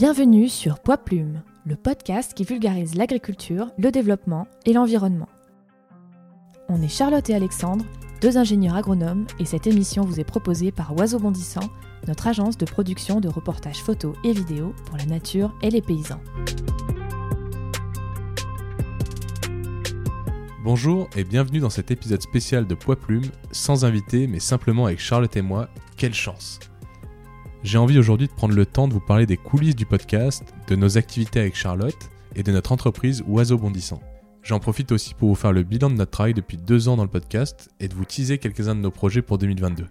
Bienvenue sur Poids Plume, le podcast qui vulgarise l'agriculture, le développement et l'environnement. On est Charlotte et Alexandre, deux ingénieurs agronomes, et cette émission vous est proposée par Oiseau Bondissant, notre agence de production de reportages photos et vidéos pour la nature et les paysans. Bonjour et bienvenue dans cet épisode spécial de Poids Plume, sans invité mais simplement avec Charlotte et moi. Quelle chance J'ai envie aujourd'hui de prendre le temps de vous parler des coulisses du podcast, de nos activités avec Charlotte et de notre entreprise Oiseau Bondissant. J'en profite aussi pour vous faire le bilan de notre travail depuis deux ans dans le podcast et de vous teaser quelques-uns de nos projets pour 2022.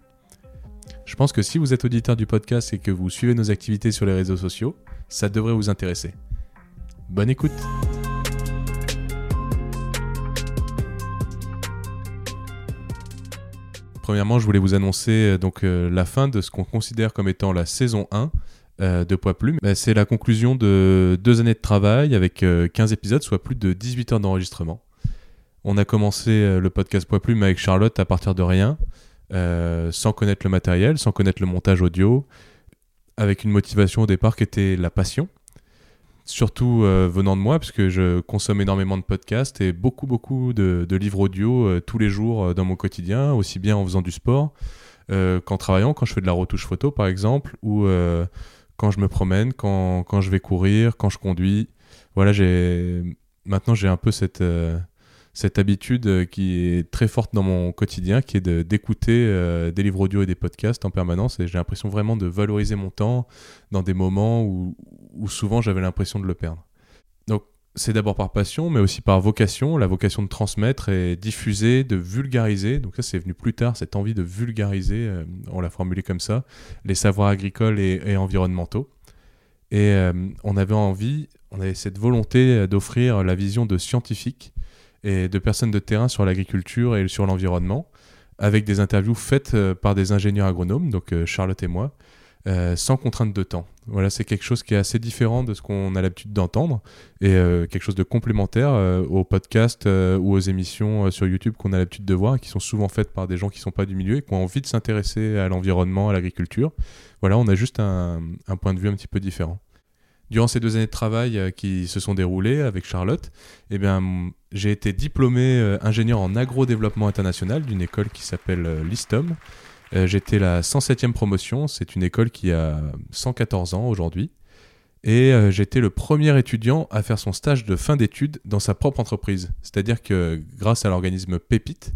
Je pense que si vous êtes auditeur du podcast et que vous suivez nos activités sur les réseaux sociaux, ça devrait vous intéresser. Bonne écoute Premièrement, je voulais vous annoncer euh, donc euh, la fin de ce qu'on considère comme étant la saison 1 euh, de Poids Plume. C'est la conclusion de deux années de travail avec 15 épisodes, soit plus de 18 heures d'enregistrement. On a commencé le podcast Poids Plume avec Charlotte à partir de rien, sans connaître le matériel, sans connaître le montage audio, avec une motivation au départ qui était la passion surtout euh, venant de moi, puisque je consomme énormément de podcasts et beaucoup, beaucoup de, livres audio euh, tous les jours euh, dans mon quotidien, aussi bien en faisant du sport qu'en travaillant, quand je fais de la retouche photo par exemple, ou quand je me promène, quand, quand, je vais courir, quand je conduis. Voilà, maintenant j'ai un peu cette cette habitude qui est très forte dans mon quotidien, qui est d'écouter des livres audio et des podcasts en permanence. Et j'ai l'impression vraiment de valoriser mon temps dans des moments où, où souvent j'avais l'impression de le perdre. Donc c'est d'abord par passion, mais aussi par vocation, la vocation de transmettre et diffuser, de vulgariser. Donc ça c'est venu plus tard, cette envie de vulgariser, euh, on l'a formulé comme ça, les savoirs agricoles et, environnementaux. Et euh, on avait envie, on avait cette volonté d'offrir la vision de scientifiques et de personnes de terrain sur l'agriculture et sur l'environnement, avec des interviews faites euh, par des ingénieurs agronomes, donc Charlotte et moi, euh, sans contrainte de temps. Voilà, c'est quelque chose qui est assez différent de ce qu'on a l'habitude d'entendre et euh, quelque chose de complémentaire euh, aux podcasts ou aux émissions sur YouTube qu'on a l'habitude de voir et qui sont souvent faites par des gens qui ne sont pas du milieu et qui ont envie de s'intéresser à l'environnement, à l'agriculture. Voilà, on a juste un, point de vue un petit peu différent. Durant ces deux années de travail qui se sont déroulées avec Charlotte, eh j'ai été diplômé ingénieur en agro-développement international d'une école qui s'appelle l'ISTOM, euh, j'étais la 107e promotion, c'est une école qui a 114 ans aujourd'hui. Et euh, j'étais le premier étudiant à faire son stage de fin d'études dans sa propre entreprise. C'est-à-dire que grâce à l'organisme Pépite,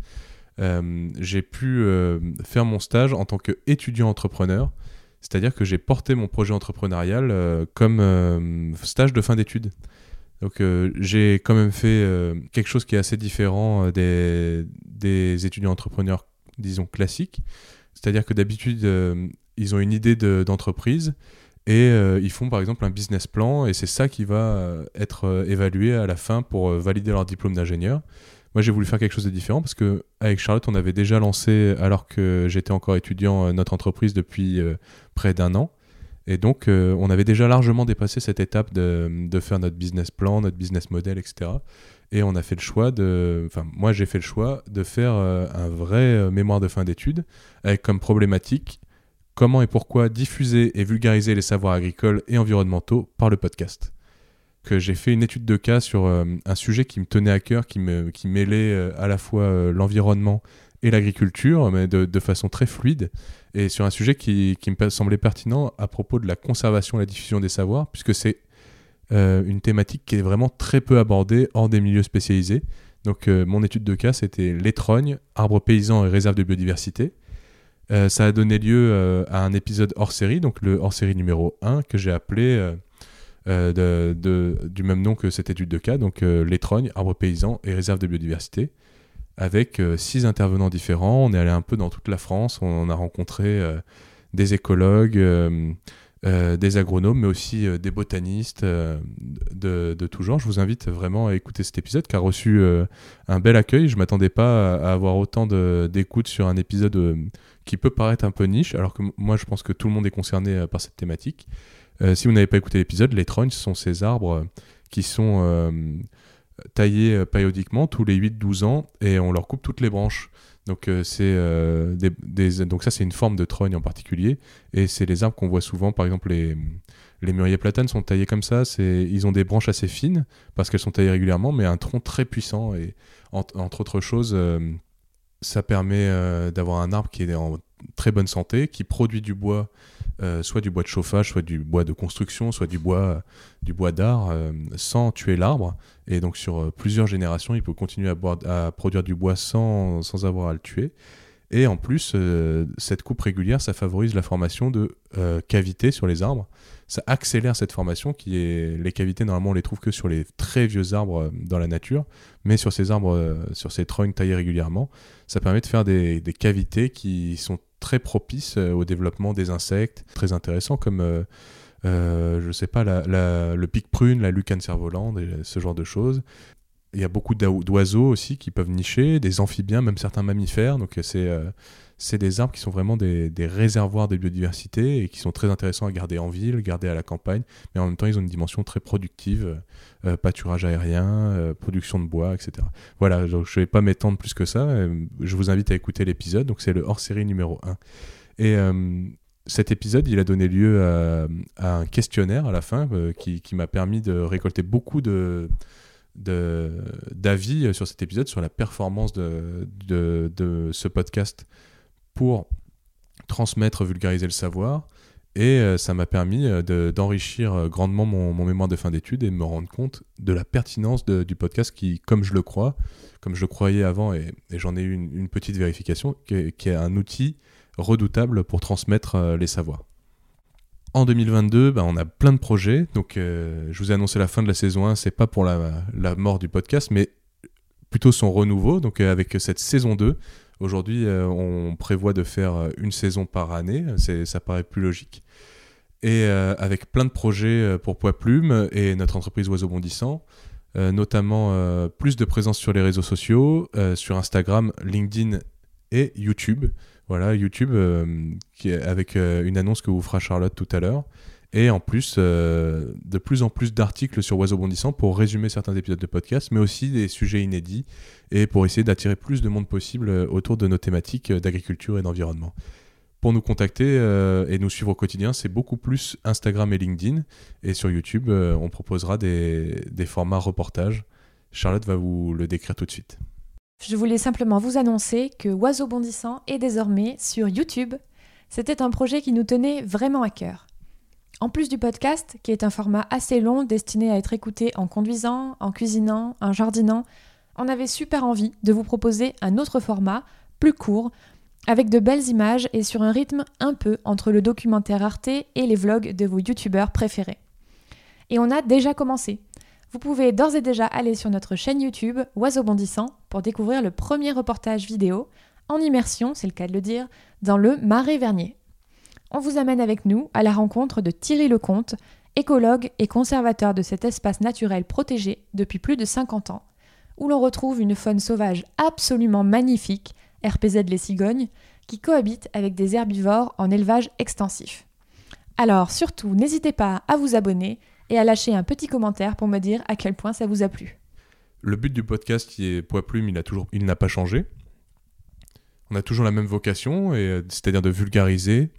euh, j'ai pu faire mon stage en tant qu'étudiant entrepreneur. C'est-à-dire que j'ai porté mon projet entrepreneurial comme stage de fin d'études. Donc j'ai quand même fait quelque chose qui est assez différent des, des étudiants entrepreneurs, disons, classiques. C'est-à-dire que d'habitude, euh, ils ont une idée d'entreprise et euh, ils font par exemple un business plan et c'est ça qui va euh, être évalué à la fin pour valider leur diplôme d'ingénieur. Moi, j'ai voulu faire quelque chose de différent parce que avec Charlotte, on avait déjà lancé, alors que j'étais encore étudiant, notre entreprise depuis près d'un an. Et donc, on avait déjà largement dépassé cette étape de, de, faire notre business plan, notre business model, etc. Et on a fait le choix de. Enfin, moi, j'ai fait le choix de faire euh, un vrai euh, mémoire de fin d'études avec comme problématique comment et pourquoi diffuser et vulgariser les savoirs agricoles et environnementaux par le podcast. Que j'ai fait une étude de cas sur euh, un sujet qui me tenait à cœur, qui, me, qui mêlait à la fois l'environnement et l'agriculture, mais de, façon très fluide, et sur un sujet qui, me semblait pertinent à propos de la conservation et la diffusion des savoirs, puisque c'est euh, une thématique qui est vraiment très peu abordée hors des milieux spécialisés. Donc euh, mon étude de cas, c'était l'étrogne, arbres paysans et réserve de biodiversité. Euh, ça a donné lieu à un épisode hors série, donc le hors série numéro 1, que j'ai appelé du même nom que cette étude de cas, donc l'étrogne, arbres paysans et réserve de biodiversité, avec six intervenants différents. On est allé un peu dans toute la France, on a rencontré des écologues, euh, des agronomes, mais aussi euh, des botanistes euh, de, tout genre. Je vous invite vraiment à écouter cet épisode qui a reçu un bel accueil. Je ne m'attendais pas à, avoir autant d'écoute sur un épisode qui peut paraître un peu niche, alors que moi je pense que tout le monde est concerné par cette thématique. si vous n'avez pas écouté l'épisode, les trognes sont ces arbres qui sont taillés périodiquement tous les 8-12 ans et on leur coupe toutes les branches. Donc, c'est des, donc ça, c'est une forme de trogne en particulier. Et c'est les arbres qu'on voit souvent, par exemple, les, les mûriers platanes sont taillés comme ça. Ils ont des branches assez fines parce qu'elles sont taillées régulièrement, mais un tronc très puissant. Et entre autres choses, ça permet d'avoir un arbre qui est en très bonne santé, qui produit du bois euh, soit du bois de chauffage, soit du bois de construction, soit du bois, du d'art, euh, sans tuer l'arbre. Et donc sur euh, plusieurs générations, il peut continuer à, à produire du bois sans, sans, avoir à le tuer. Et en plus, cette coupe régulière, ça favorise la formation de cavités sur les arbres. Ça accélère cette formation qui est... Les cavités, normalement, on les trouve que sur les très vieux arbres dans la nature. Mais sur ces arbres, sur ces trognes taillés régulièrement, ça permet de faire des, cavités qui sont très propice euh, au développement des insectes, très intéressants comme, euh, euh, je sais pas, le pic prune, la lucane cerf-volante, ce genre de choses. Il y a beaucoup d'oiseaux aussi qui peuvent nicher, des amphibiens, même certains mammifères. Donc c'est c'est des arbres qui sont vraiment des, réservoirs de biodiversité et qui sont très intéressants à garder en ville, garder à la campagne, mais en même temps ils ont une dimension très productive, euh, pâturage aérien, euh, production de bois, etc. Voilà, je ne vais pas m'étendre plus que ça, euh, je vous invite à écouter l'épisode, donc c'est le hors-série numéro 1. Et cet épisode, il a donné lieu à, un questionnaire à la fin qui, m'a permis de récolter beaucoup de d'avis sur cet épisode, sur la performance de, de, de ce podcast pour transmettre, vulgariser le savoir. Et euh, ça m'a permis euh, d'enrichir euh, grandement mon, mémoire de fin d'études et me rendre compte de la pertinence du podcast qui, comme je le crois, comme je le croyais avant, et, j'en ai eu une, petite vérification, qui est, un outil redoutable pour transmettre les savoirs. En 2022, bah, on a plein de projets. Donc, je vous ai annoncé la fin de la saison 1. C'est pas pour la, mort du podcast, mais plutôt son renouveau. Donc, avec cette saison 2, Aujourd'hui, euh, on prévoit de faire euh, une saison par année, ça paraît plus logique. Et euh, avec plein de projets pour Poids Plume et notre entreprise Oiseau Bondissant, notamment plus de présence sur les réseaux sociaux, sur Instagram, LinkedIn et YouTube. Voilà, YouTube, est avec une annonce que vous fera Charlotte tout à l'heure. Et en plus, euh, de plus en plus d'articles sur Oiseau Bondissant pour résumer certains épisodes de podcast, mais aussi des sujets inédits et pour essayer d'attirer plus de monde possible euh, autour de nos thématiques euh, d'agriculture et d'environnement. Pour nous contacter et nous suivre au quotidien, c'est beaucoup plus Instagram et LinkedIn. Et sur YouTube, on proposera des, des formats reportages. Charlotte va vous le décrire tout de suite. Je voulais simplement vous annoncer que Oiseau Bondissant est désormais sur YouTube. C'était un projet qui nous tenait vraiment à cœur. En plus du podcast, qui est un format assez long destiné à être écouté en conduisant, en cuisinant, en jardinant, on avait super envie de vous proposer un autre format, plus court, avec de belles images et sur un rythme un peu entre le documentaire Arte et les vlogs de vos youtubeurs préférés. Et on a déjà commencé. Vous pouvez d'ores et déjà aller sur notre chaîne YouTube Oiseau Bondissant pour découvrir le premier reportage vidéo en immersion, c'est le cas de le dire, dans le Marais Vernier on vous amène avec nous à la rencontre de Thierry Lecomte, écologue et conservateur de cet espace naturel protégé depuis plus de 50 ans, où l'on retrouve une faune sauvage absolument magnifique, RPZ les cigognes, qui cohabitent avec des herbivores en élevage extensif. Alors surtout, n'hésitez pas à vous abonner et à lâcher un petit commentaire pour me dire à quel point ça vous a plu. Le but du podcast qui est Poids Plume, il, toujours, il n'a pas changé. On a toujours la même vocation, c'est-à-dire de vulgariser,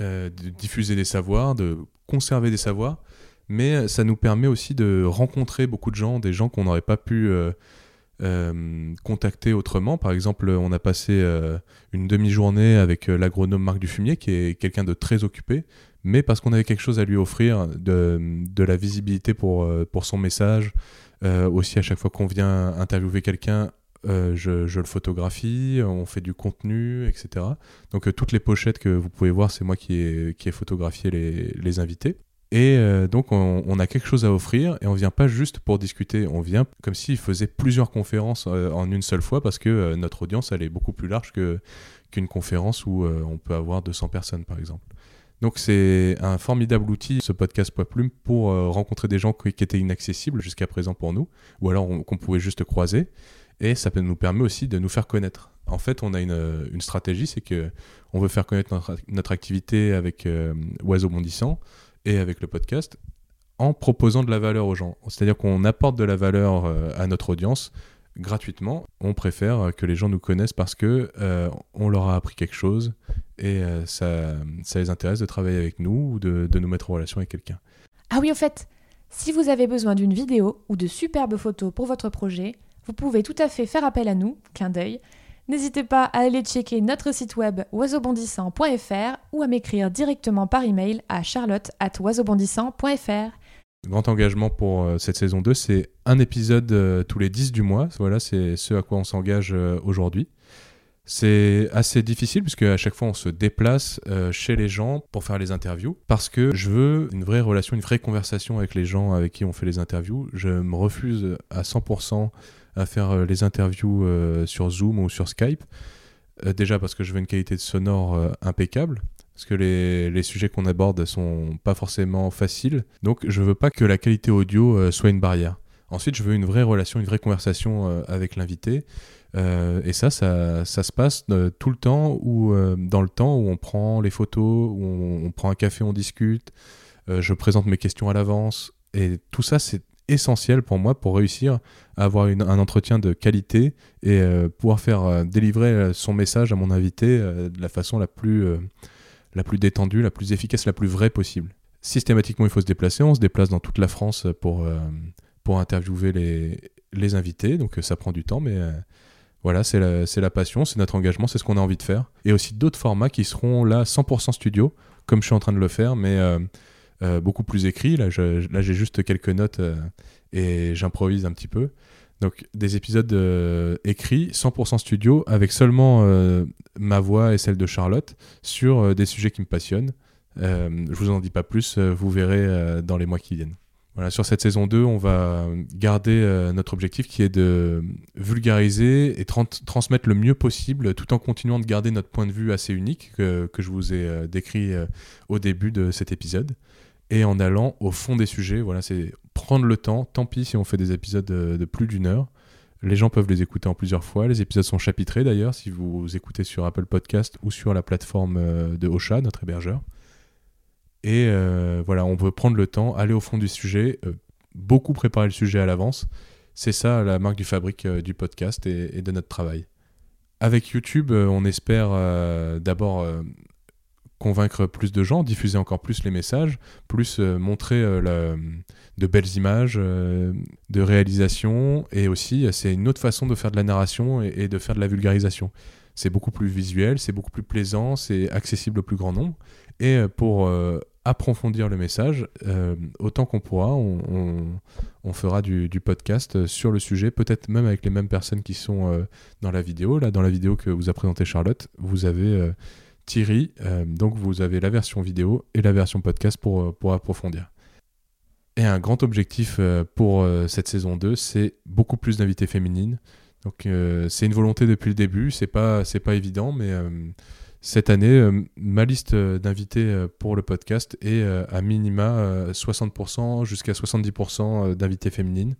euh, de diffuser des savoirs, de conserver des savoirs, mais ça nous permet aussi de rencontrer beaucoup de gens, des gens qu'on n'aurait pas pu euh, euh, contacter autrement. Par exemple, on a passé une demi-journée avec l'agronome Marc Dufumier, qui est quelqu'un de très occupé, mais parce qu'on avait quelque chose à lui offrir, de, de la visibilité pour, pour son message. aussi, à chaque fois qu'on vient interviewer quelqu'un, euh, je, le photographie, on fait du contenu, etc. Donc euh, toutes les pochettes que vous pouvez voir, c'est moi qui ai, qui photographié les, les invités. Et euh, donc on, a quelque chose à offrir et on vient pas juste pour discuter, on vient comme s'il faisait plusieurs conférences en une seule fois parce que notre audience elle est beaucoup plus large que qu'une conférence où on peut avoir 200 personnes par exemple. Donc c'est un formidable outil, ce podcast Poids Plume, pour rencontrer des gens qui, étaient inaccessibles jusqu'à présent pour nous, ou alors qu'on pouvait juste croiser et ça peut nous permet aussi de nous faire connaître. En fait, on a une, une stratégie, c'est que on veut faire connaître notre, notre activité avec euh, Oiseau Bondissant et avec le podcast en proposant de la valeur aux gens. C'est-à-dire qu'on apporte de la valeur euh, à notre audience gratuitement. On préfère que les gens nous connaissent parce que on leur a appris quelque chose et ça, ça les intéresse de travailler avec nous ou de, de nous mettre en relation avec quelqu'un. Ah oui, au fait, si vous avez besoin d'une vidéo ou de superbes photos pour votre projet, vous pouvez tout à fait faire appel à nous, clin d'œil. N'hésitez pas à aller checker notre site web oiseaubondissant.fr ou à m'écrire directement par email à charlotte at oiseaubondissant.fr. Grand engagement pour euh, cette saison 2, c'est un épisode euh, tous les 10 du mois. Voilà, c'est ce à quoi on s'engage euh, aujourd'hui. C'est assez difficile puisque à chaque fois on se déplace chez les gens pour faire les interviews parce que je veux une vraie relation, une vraie conversation avec les gens avec qui on fait les interviews. Je me refuse à 100% à faire euh, les interviews euh, sur Zoom ou sur Skype. déjà parce que je veux une qualité de sonore impeccable parce que les, les sujets qu'on aborde sont pas forcément faciles. Donc je veux pas que la qualité audio soit une barrière. Ensuite, je veux une vraie relation, une vraie conversation avec l'invité. Euh, et ça, ça, ça, se passe euh, tout le temps ou euh, dans le temps où on prend les photos, où on, prend un café, on discute, je présente mes questions à l'avance. Et tout ça, c'est essentiel pour moi pour réussir à avoir un entretien de qualité et pouvoir faire délivrer son message à mon invité de la façon la plus, la plus détendue, la plus efficace, la plus vraie possible. Systématiquement, il faut se déplacer. On se déplace dans toute la France pour, pour interviewer les, les invités. Donc ça prend du temps, mais voilà, c'est la, passion, c'est notre engagement, c'est ce qu'on a envie de faire. Et aussi d'autres formats qui seront là 100% studio, comme je suis en train de le faire, mais euh, euh, beaucoup plus écrit. Là, j'ai juste quelques notes euh, et j'improvise un petit peu. Donc des épisodes écrits 100% studio avec seulement ma voix et celle de Charlotte sur des sujets qui me passionnent. je vous en dis pas plus, vous verrez dans les mois qui viennent. Voilà, sur cette saison 2, on va garder euh, notre objectif qui est de vulgariser et transmettre le mieux possible tout en continuant de garder notre point de vue assez unique que, que je vous ai euh, décrit euh, au début de cet épisode et en allant au fond des sujets. Voilà, c'est prendre le temps. Tant pis si on fait des épisodes de, de plus d'une heure. Les gens peuvent les écouter en plusieurs fois. Les épisodes sont chapitrés d'ailleurs si vous écoutez sur Apple Podcast ou sur la plateforme de Ocha, notre hébergeur. Et euh, voilà, on veut prendre le temps, aller au fond du sujet, euh, beaucoup préparer le sujet à l'avance. C'est ça la marque du fabrique euh, du podcast et, de notre travail. Avec YouTube, on espère d'abord convaincre plus de gens, diffuser encore plus les messages, plus montrer de belles images, de réalisation, et aussi c'est une autre façon de faire de la narration et, de faire de la vulgarisation. C'est beaucoup plus visuel, c'est beaucoup plus plaisant, c'est accessible au plus grand nombre. Et pour approfondir le message, euh, autant qu'on pourra, on, fera du, podcast sur le sujet, peut-être même avec les mêmes personnes qui sont euh, dans la vidéo. Là, dans la vidéo que vous a présentée Charlotte, vous avez euh, Thierry, donc vous avez la version vidéo et la version podcast pour, pour approfondir. Et un grand objectif pour cette saison 2, c'est beaucoup plus d'invités féminines. Donc c'est une volonté depuis le début, c'est pas, pas évident, mais cette année, euh, ma liste euh, d'invités euh, pour le podcast est à minima 60% jusqu'à 70% d'invités féminines.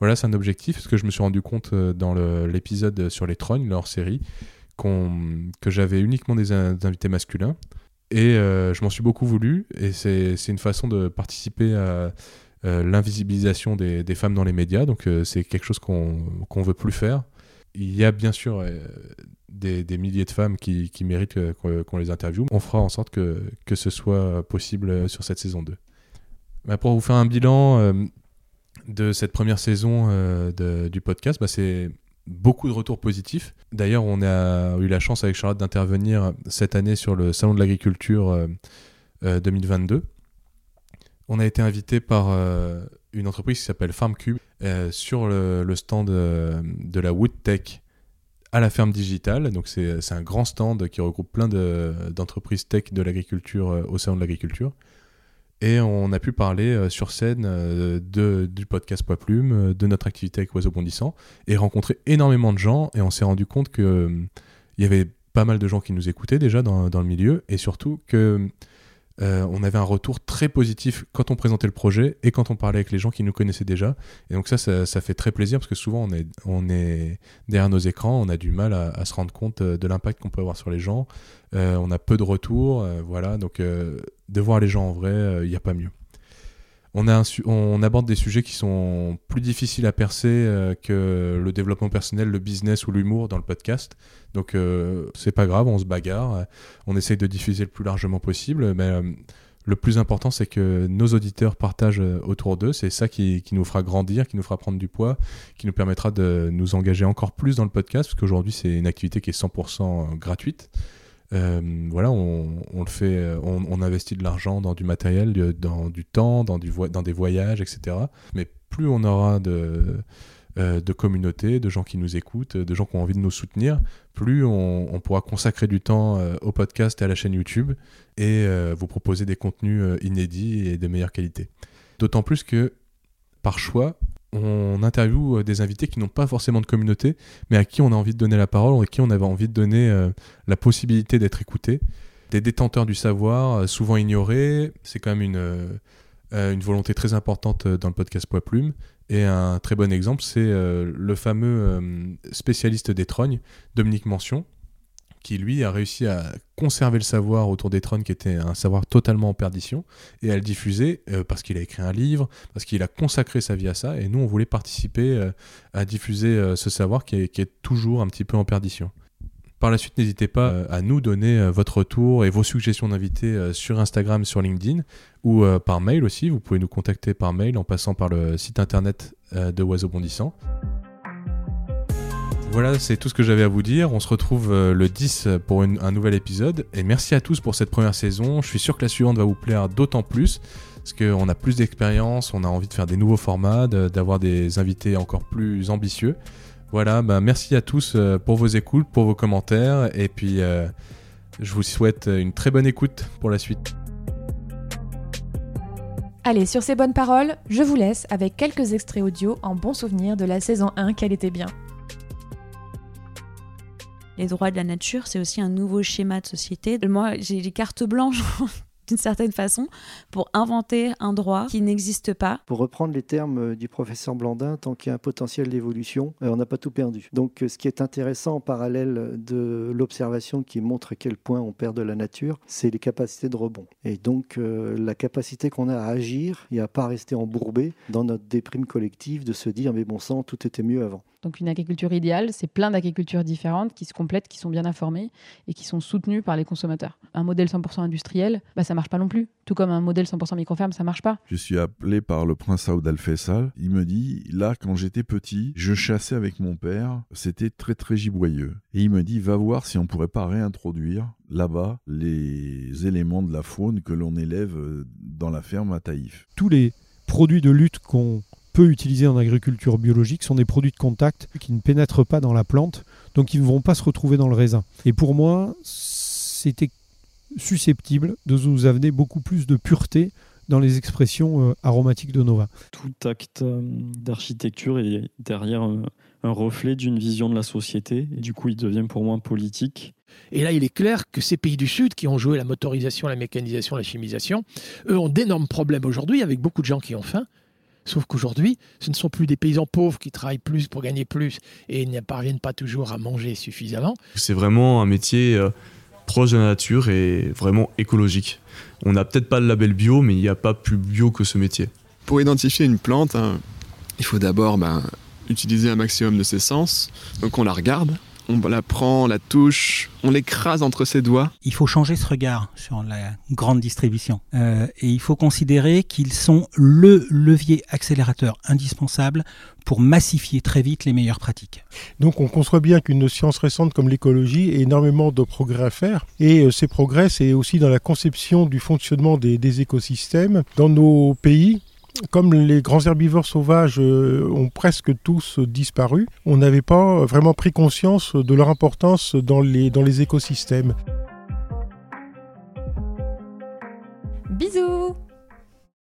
Voilà, c'est un objectif, parce que je me suis rendu compte dans l'épisode sur les trônes, leur série, que j'avais uniquement des, invités masculins. Et je m'en suis beaucoup voulu, et c'est une façon de participer à l'invisibilisation des, des, femmes dans les médias, donc c'est quelque chose qu'on ne veut plus faire. Il y a bien sûr des, milliers de femmes qui, méritent qu'on les interviewe. On fera en sorte que, que ce soit possible sur cette saison 2. Bah, pour vous faire un bilan euh, de cette première saison euh, du podcast, bah, c'est beaucoup de retours positifs. D'ailleurs, on a eu la chance avec Charlotte d'intervenir cette année sur le Salon de l'agriculture 2022. Euh, on a été invité par une entreprise qui s'appelle FarmCube sur le, stand de la WoodTech à la ferme digitale. Donc c'est un grand stand qui regroupe plein d'entreprises tech de l'agriculture euh, au sein de l'agriculture. Et on a pu parler euh, sur scène euh, du podcast Poids Plume, de notre activité avec Oiseau Bondissant, et rencontrer énormément de gens. Et on s'est rendu compte qu'il y avait pas mal de gens qui nous écoutaient déjà dans le milieu, et surtout que euh, on avait un retour très positif quand on présentait le projet et quand on parlait avec les gens qui nous connaissaient déjà. Et donc ça, ça, fait très plaisir parce que souvent on est, derrière nos écrans, on a du mal à, se rendre compte euh, de l'impact qu'on peut avoir sur les gens. Euh, on a peu de retours, voilà. Donc de voir les gens en vrai, il n'y a pas mieux. On, aborde des sujets qui sont plus difficiles à percer euh, que le développement personnel, le business ou l'humour dans le podcast. Donc euh, c'est pas grave, on se bagarre, on essaye de diffuser le plus largement possible, mais le plus important, c'est que nos auditeurs partagent autour d'eux. C'est ça qui, qui, nous fera grandir, qui nous fera prendre du poids, qui nous permettra de nous engager encore plus dans le podcast, parce qu'aujourd'hui, c'est une activité qui est 100% gratuite. Euh, voilà, on, le fait, euh, on, investit de l'argent dans du matériel, dans du temps, dans, des voyages, etc. Mais plus on aura de, euh, de communautés, de gens qui nous écoutent, de gens qui ont envie de nous soutenir, plus on, pourra consacrer du temps au podcast et à la chaîne YouTube et vous proposer des contenus inédits et de meilleure qualité. D'autant plus que, par choix, on interviewe euh, des invités qui n'ont pas forcément de communauté, mais à qui on a envie de donner la parole, à qui on avait envie de donner euh, la possibilité d'être écouté. Des détenteurs du savoir, euh, souvent ignorés, c'est quand même une, une volonté très importante dans le podcast Poids Plume. Et un très bon exemple, c'est le fameux spécialiste des trognes, Dominique Mention, qui lui a réussi à conserver le savoir autour des trônes qui était un savoir totalement en perdition et à le diffuser euh, parce qu'il a écrit un livre, parce qu'il a consacré sa vie à ça et nous on voulait participer euh, à diffuser euh, ce savoir qui est, toujours un petit peu en perdition. Par la suite, n'hésitez pas à nous donner votre retour et vos suggestions d'invités sur Instagram, sur LinkedIn ou par mail aussi. Vous pouvez nous contacter par mail en passant par le site internet de Oiseau Bondissant. Voilà, c'est tout ce que j'avais à vous dire. On se retrouve euh, le 10 pour un nouvel épisode. Et merci à tous pour cette première saison. Je suis sûr que la suivante va vous plaire d'autant plus. Parce qu'on a plus d'expérience, on a envie de faire des nouveaux formats, d'avoir des invités encore plus ambitieux. Voilà, bah merci à tous euh, pour vos écoutes, pour vos commentaires. Et puis, euh, je vous souhaite une très bonne écoute pour la suite. Allez, sur ces bonnes paroles, je vous laisse avec quelques extraits audio en bon souvenir de la saison 1 qu'elle était bien. Les droits de la nature, c'est aussi un nouveau schéma de société. Moi, j'ai les cartes blanches d'une certaine façon pour inventer un droit qui n'existe pas. Pour reprendre les termes euh, du professeur Blandin, tant qu'il y a un potentiel d'évolution, euh, on n'a pas tout perdu. Donc euh, ce qui est intéressant en parallèle de l'observation qui montre à quel point on perd de la nature, c'est les capacités de rebond. Et donc la capacité qu'on a à agir et à pas rester embourbé dans notre déprime collective de se dire mais bon sang, tout était mieux avant. Donc une agriculture idéale, c'est plein d'agricultures différentes qui se complètent, qui sont bien informées et qui sont soutenues par les consommateurs. Un modèle 100% industriel, bah, ça marche pas non plus. Tout comme un modèle 100% microferme, ça marche pas. Je suis appelé par le prince Saoud Al-Faisal. Il me dit, là, quand j'étais petit, je chassais avec mon père. C'était très, très giboyeux. Et il me dit, va voir si on pourrait pas réintroduire là-bas les éléments de la faune que l'on élève euh, dans la ferme à Taïf. Tous les produits de lutte qu'on peut utiliser en agriculture biologique sont des produits de contact qui ne pénètrent pas dans la plante, donc ils ne vont pas se retrouver dans le raisin. Et pour moi, c'était susceptible de nous amener beaucoup plus de pureté dans les expressions euh, aromatiques de vins. Tout acte euh, d'architecture est derrière un, un reflet d'une vision de la société, et du coup il devient pour moi politique. Et là, il est clair que ces pays du Sud qui ont joué la motorisation, la mécanisation, la chimisation, eux ont d'énormes problèmes aujourd'hui avec beaucoup de gens qui ont faim Sauf qu'aujourd'hui, ce ne sont plus des paysans pauvres qui travaillent plus pour gagner plus et ne parviennent pas toujours à manger suffisamment. C'est vraiment un métier euh, proche de la nature et vraiment écologique. On n'a peut-être pas le label bio, mais il n'y a pas plus bio que ce métier. Pour identifier une plante, hein, il faut d'abord ben, utiliser un maximum de ses sens. Donc on la regarde, on la prend, on la touche, on l'écrase entre ses doigts. Il faut changer ce regard sur la grande distribution. Euh, et il faut considérer qu'ils sont le levier accélérateur indispensable pour massifier très vite les meilleures pratiques. Donc on conçoit bien qu'une science récente comme l'écologie a énormément de progrès à faire. Et euh, ces progrès, c'est aussi dans la conception du fonctionnement des écosystèmes. Dans nos pays, comme les grands herbivores sauvages euh, ont presque tous disparu, on n'avait pas vraiment pris conscience de leur importance dans les, écosystèmes. Bisous